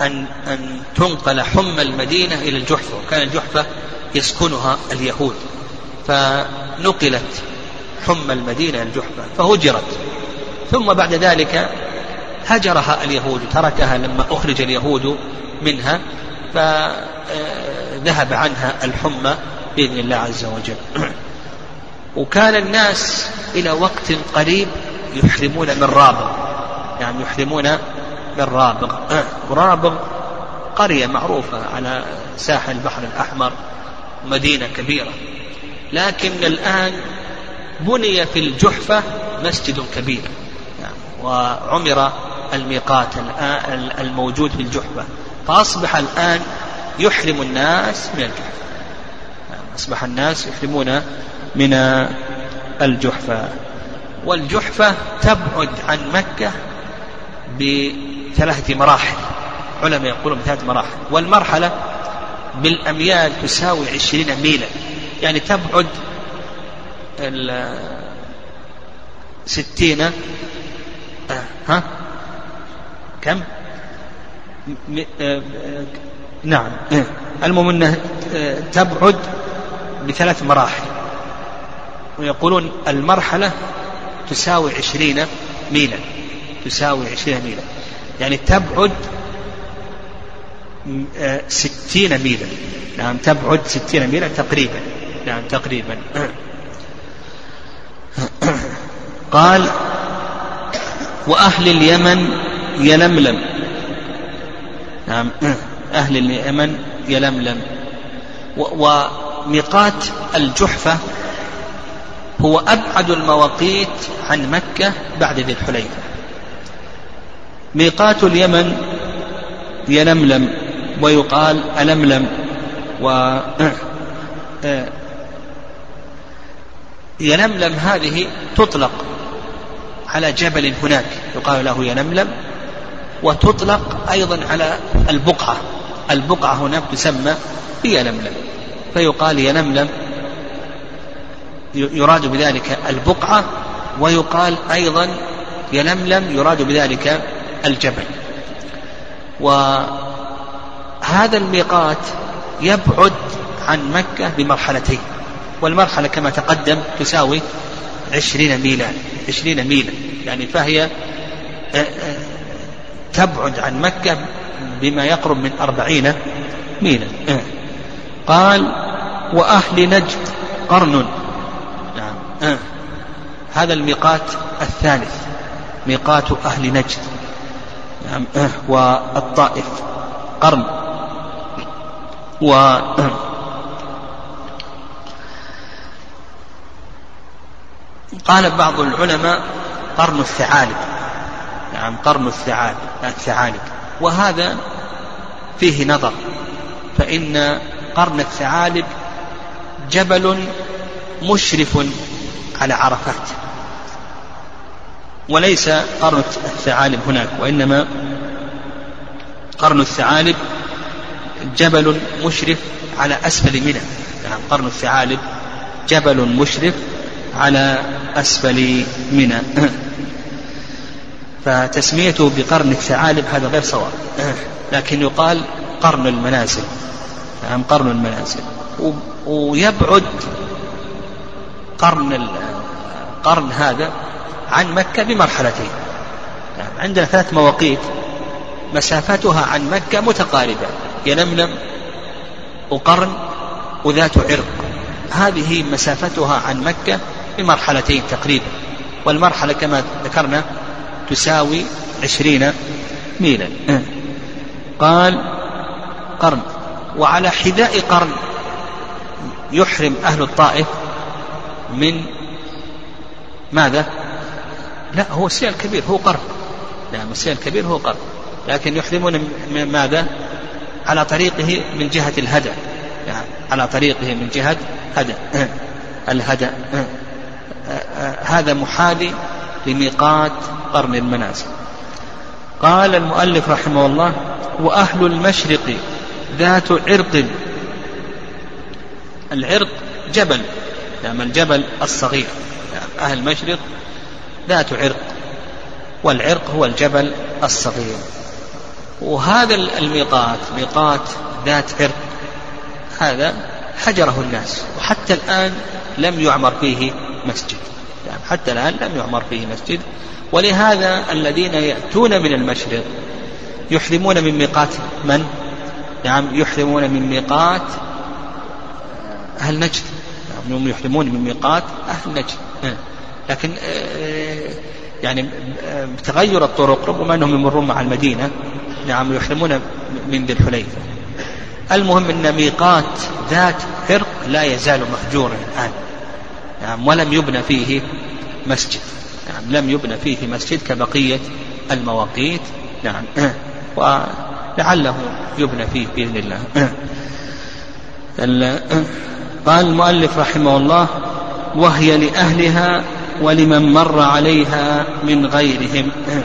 أن أن تنقل حمى المدينة إلى الجحفة وكان الجحفة يسكنها اليهود. فنقلت حمى المدينة الجحفة فهجرت. ثم بعد ذلك هجرها اليهود تركها لما أخرج اليهود منها فذهب عنها الحمى بإذن الله عز وجل. وكان الناس إلى وقت قريب يحرمون من رابغ. يعني يحرمون من رابغ. رابغ قرية معروفة على ساحل البحر الأحمر مدينة كبيرة. لكن الآن بني في الجحفة مسجد كبير. وعمر الميقات الموجود في الجحفة. فأصبح الآن يحرم الناس من الجحفة. أصبح الناس يحرمون من الجحفة. والجحفة تبعد عن مكة بثلاثة مراحل. علماء يقولون بثلاث مراحل. والمرحلة بالأميال تساوي عشرين ميلا. يعني تبعد ستين آه، ها؟ كم. آه... نعم. المهم إنها تبعد بثلاث مراحل. ويقولون المرحلة تساوي عشرين ميلا. تساوي عشرين ميلا. يعني تبعد ستين ميلا. نعم تبعد ستين ميلا تقريبا. نعم تقريبا. قال وأهل اليمن يلملم. نعم أهل اليمن يلملم. وميقات الجحفة هو أبعد المواقيت عن مكة بعد ذي الحليفة. ميقات اليمن يلملم ويقال ألملم و يلملم هذه تطلق على جبل هناك يقال له يلملم وتطلق أيضا على البقعة. البقعة هناك تسمى يلملم فيقال يلملم يراد بذلك البقعة ويقال أيضا يلملم يراد بذلك الجبل. وهذا الميقات يبعد عن مكة بمرحلتين. والمرحلة كما تقدم تساوي عشرين ميلا عشرين ميلا. يعني فهي آه، آه، تبعد عن مكة بما يقرب من أربعين ميلا. آه. قال وأهل نجد قرن. هذا الميقات الثالث ميقات أهل نجد نعم والطائف قرن. و قال بعض العلماء قرن الثعالب. نعم قرن الثعالب الثعالب. وهذا فيه نظر فإن قرن الثعالب جبل مشرف على عرفات. وليس قرن الثعالب هناك وإنما قرن الثعالب جبل مشرف على أسفل منى. نعم قرن الثعالب جبل مشرف على أسفل منى. فتسميته بقرن الثعالب هذا غير صواب. لكن يقال قرن المنازل. نعم قرن المنازل. ويبعد قرن قرن هذا عن مكة بمرحلتين. نعم عندنا ثلاث مواقيت مسافتها عن مكة متقاربة يلملم وقرن وذات عرق. هذه مسافتها عن مكة بمرحلتين تقريبا والمرحلة كما ذكرنا تساوي عشرين ميلا. قال قرن وعلى حذاء قرن يحرم أهل الطائف من ماذا؟ لا هو السيل الكبير هو قرن نعم السيل الكبير هو قرن لكن يحرمون من ماذا؟ على طريقه من جهة الهدى. يعني على طريقه من جهة هدى. الهدى. هذا محاذي لميقات قرن المنازل. قال المؤلف رحمه الله وأهل المشرق ذات عرق. العرق جبل. يعني الجبل الصغير. يعني أهل المشرق ذات عرق والعرق هو الجبل الصغير. وهذا الميقات ميقات ذات عرق. هذا حجره الناس وحتى الآن لم يعمر فيه مسجد. يعني حتى الآن لم يعمر فيه مسجد. ولهذا الذين يأتون من المشرق يحرمون من ميقات من؟ نعم يحرمون من ميقات أهل نجد نعم يحرمون من ميقات أهل نجد لكن آه، يعني بتغير الطرق ربما أنهم يمرون مع المدينة. نعم يحرمون من ذي الحليفة. المهم أن ميقات ذات فرق لا يزال مهجورا الآن. نعم ولم يبنى فيه مسجد. نعم لم يبنى فيه مسجد كبقية المواقيت. نعم ولعله يبنى فيه بإذن الله. قال المؤلف رحمه الله وهي لأهلها ولمن مر عليها من غيرهم.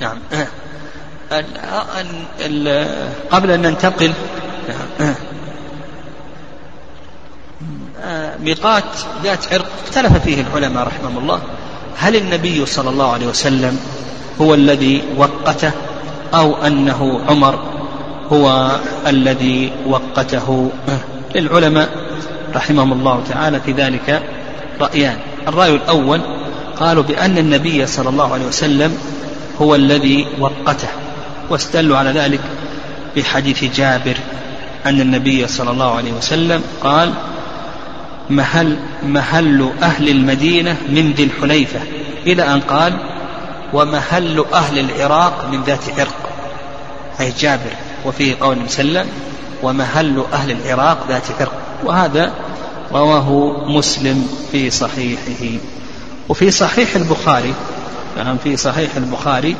نعم. قبل أن ننتقل نعم. ميقات ذات عرق اختلف فيه العلماء رحمهم الله. هل النبي صلى الله عليه وسلم هو الذي وقته أو أنه عمر هو الذي وقته؟ للعلماء رحمهم الله تعالى في ذلك رأيان. الرأي الأول قالوا بأن النبي صلى الله عليه وسلم هو الذي وقته واستدلوا على ذلك بحديث جابر أن النبي صلى الله عليه وسلم قال محل محل أهل المدينة من ذي الحليفة. إلى أن قال ومحل أهل العراق من ذات عرق. أي جابر وفيه قول مسلم ومحل أهل العراق ذات عرق وهذا رواه مسلم في صحيحه. وفي صحيح البخاري نعم في صحيح البخاري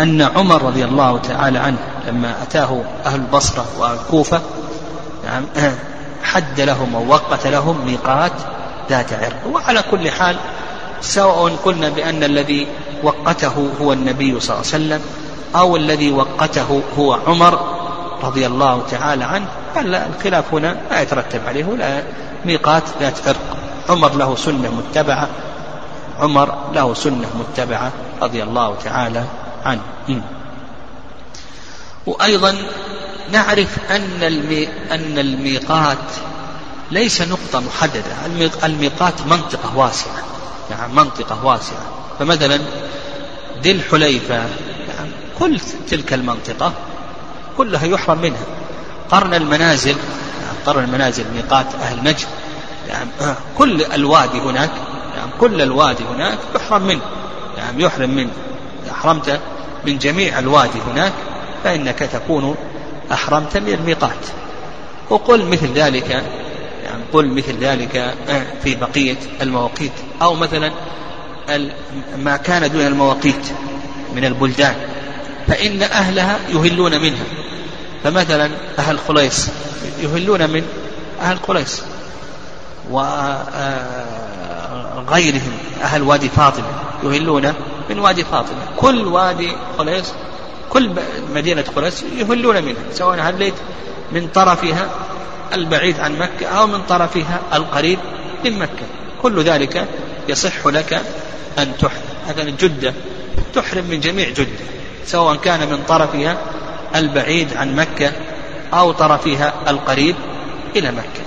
أن عمر رضي الله تعالى عنه لما أتاه أهل البصرة وأهل الكوفة نعم حد لهم أو وقت لهم ميقات ذات عرق. وعلى كل حال سواء قلنا بأن الذي وقته هو النبي صلى الله عليه وسلم أو الذي وقته هو عمر رضي الله تعالى عنه الخلاف هنا لا يترتب عليه ولا ميقات ذات عرق عمر له سنة متبعة عمر له سنة متبعة رضي الله تعالى عنه. وأيضا نعرف أن أن الميقات ليس نقطة محددة الميقات منطقة واسعة يعني منطقة واسعة. فمثلا ذي الحليفة يعني كل تلك المنطقة كلها يحرم منها. قرن المنازل قرن المنازل ميقات أهل نجد يعني كل الوادي هناك يعني كل الوادي هناك يحرم منه. يعني يحرم منه. أحرمت من جميع الوادي هناك فإنك تكون أحرمت من الميقات. وقل مثل ذلك يعني قل مثل ذلك في بقية المواقيت. أو مثلا ما كان دون المواقيت من البلدان. فإن أهلها يهلون منها. فمثلا أهل قليص يهلون من أهل قليص وغيرهم أهل وادي فاطمة يهلون من وادي فاطمة. كل وادي قليص كل مدينة قريش يهلون منها سواء هليت من طرفها البعيد عن مكة أو من طرفها القريب من مكة. كل ذلك يصح لك أن تحرم مثلا جدة تحرم من جميع جدة. سواء كان من طرفها البعيد عن مكة أو طرفها القريب إلى مكة.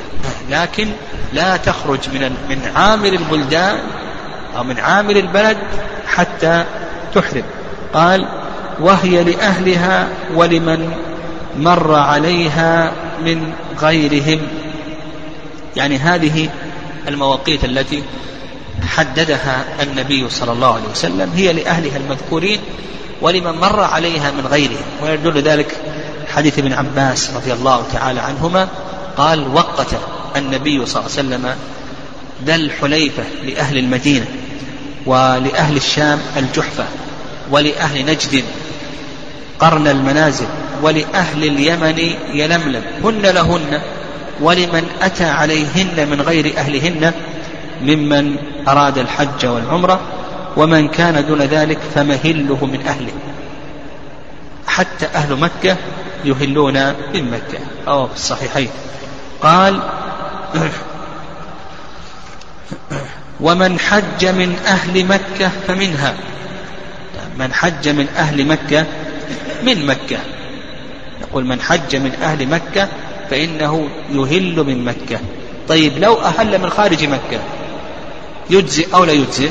لكن لا تخرج من من عامر البلدان أو من عامر البلد حتى تحرم. قال وهي لأهلها ولمن مر عليها من غيرهم. يعني هذه المواقيت التي حددها النبي صلى الله عليه وسلم هي لأهلها المذكورين ولمن مر عليها من غيرهم ويدل ذلك حديث ابن عباس رضي الله تعالى عنهما قال وقت النبي صلى الله عليه وسلم ذا الحليفة لأهل المدينة ولأهل الشام الجحفة ولأهل نجد قرن المنازل ولأهل اليمن يلملم. هن لهن ولمن أتى عليهن من غير أهلهن ممن أراد الحج والعمرة ومن كان دون ذلك فمهله من أهله. حتى أهل مكة يهلون من مكة. أو في الصحيحين. قال ومن حج من أهل مكة فمنها. من حج من أهل مكة من مكة. يقول من حج من أهل مكة فإنه يهل من مكة. طيب لو أهل من خارج مكة يجزي أو لا يجزي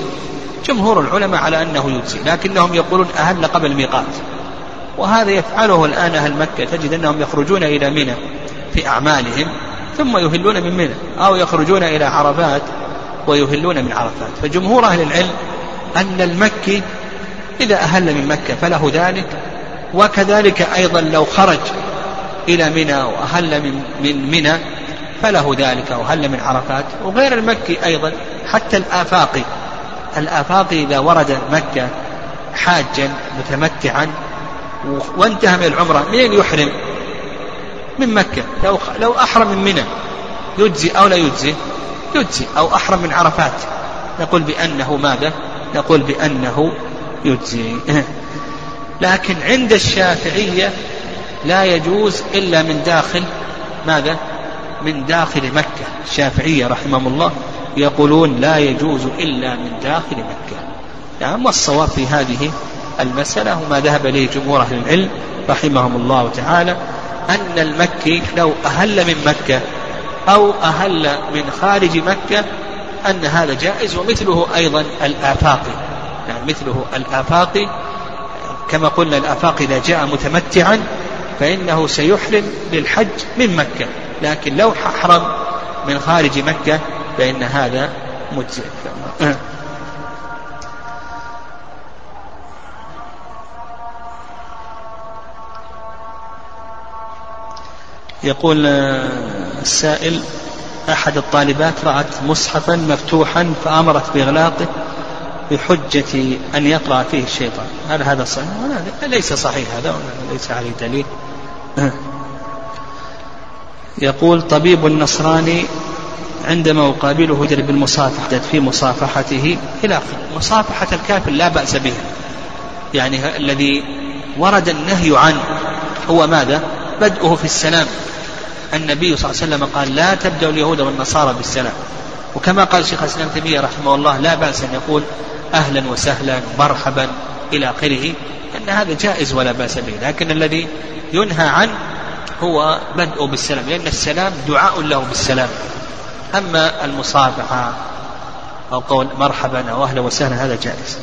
جمهور العلماء على أنه يجزي لكنهم يقولون أهل قبل الميقات. وهذا يفعله الآن أهل مكة تجد أنهم يخرجون إلى منى في أعمالهم ثم يهلون من منى أو يخرجون إلى عرفات ويهلون من عرفات. فجمهور أهل العلم أن المكي إذا أهل من مكة فله ذلك وكذلك أيضا لو خرج إلى منى وأهل من من منى فله ذلك أو هل من عرفات. وغير المكي أيضا حتى الآفاقي الآفاقي إذا ورد مكة حاجا متمتعا وانتهى من العمرة منين يحرم؟ من مكة. لو, لو أحرم من منى. يجزي أو لا يجزي؟ يجزي. أو أحرم من عرفات. نقول بأنه ماذا؟ نقول بأنه يجزي. لكن عند الشافعية لا يجوز إلا من داخل ماذا؟ من داخل مكة. الشافعية رحمهم الله يقولون لا يجوز إلا من داخل مكة. نعم والصواب في هذه المسألة وما ذهب إليه جمهور أهل العلم رحمهم الله تعالى أن المكي لو أهل من مكة أو أهل من خارج مكة أن هذا جائز ومثله أيضا الآفاقي. يعني مثله الآفاقي. كما قلنا الآفاقي إذا جاء متمتعا فإنه سيحرم للحج من مكة. لكن لو أحرم من خارج مكة فإن هذا مجزئ. يقول السائل أحد الطالبات رأت مصحفا مفتوحا فأمرت بإغلاقه بحجة أن يقرأ فيه الشيطان. هل هذا صحيح؟ ليس صحيح هذا ليس عليه دليل. يقول طبيب النصراني عندما أقابله يجري بالمصافحة في مصافحته إلى آخره. مصافحة الكافر لا بأس بها. يعني الذي ورد النهي عنه هو ماذا؟ بدءه في السلام. النبي صلى الله عليه وسلم قال لا تبدأ اليهود والنصارى بالسلام. وكما قال شيخ الإسلام تيمية رحمه الله لا بأس أن يقول أهلا وسهلا مرحبا إلى آخره أن هذا جائز ولا بأس به. لكن الذي ينهى عنه هو بدء بالسلام لأن السلام دعاء له بالسلام. أما المصافحة أو قول مرحبا أو أهلا وسهلا هذا جائز.